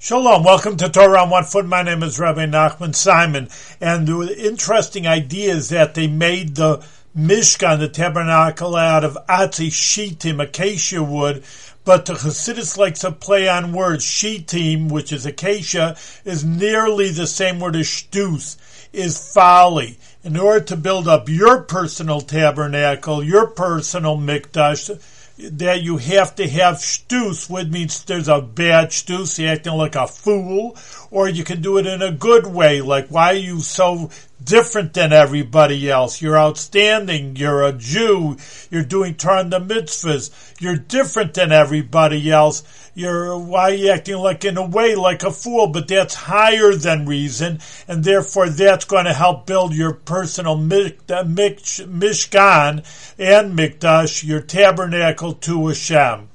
Shalom, welcome to Torah on One Foot. My name is Rabbi Nachman Simon, and the interesting idea is that they made the Mishkan, the tabernacle, out of atzi shitim, acacia wood, but the Chassidus likes to play on words. Shitim, which is acacia, is nearly the same word as shtus, is folly. In order to build up your personal tabernacle, your personal mikdash, that you have to have shtus, which means there's a bad you're acting like a fool, or you can do it in a good way, like why are you so different than everybody else? You're outstanding, you're a Jew, you're doing turn the mitzvahs, you're different than everybody else, you're, why are you acting like in a way like a fool, but that's higher than reason, and therefore that's going to help build your personal mishkan and mikdash, your tabernacle to Hashem.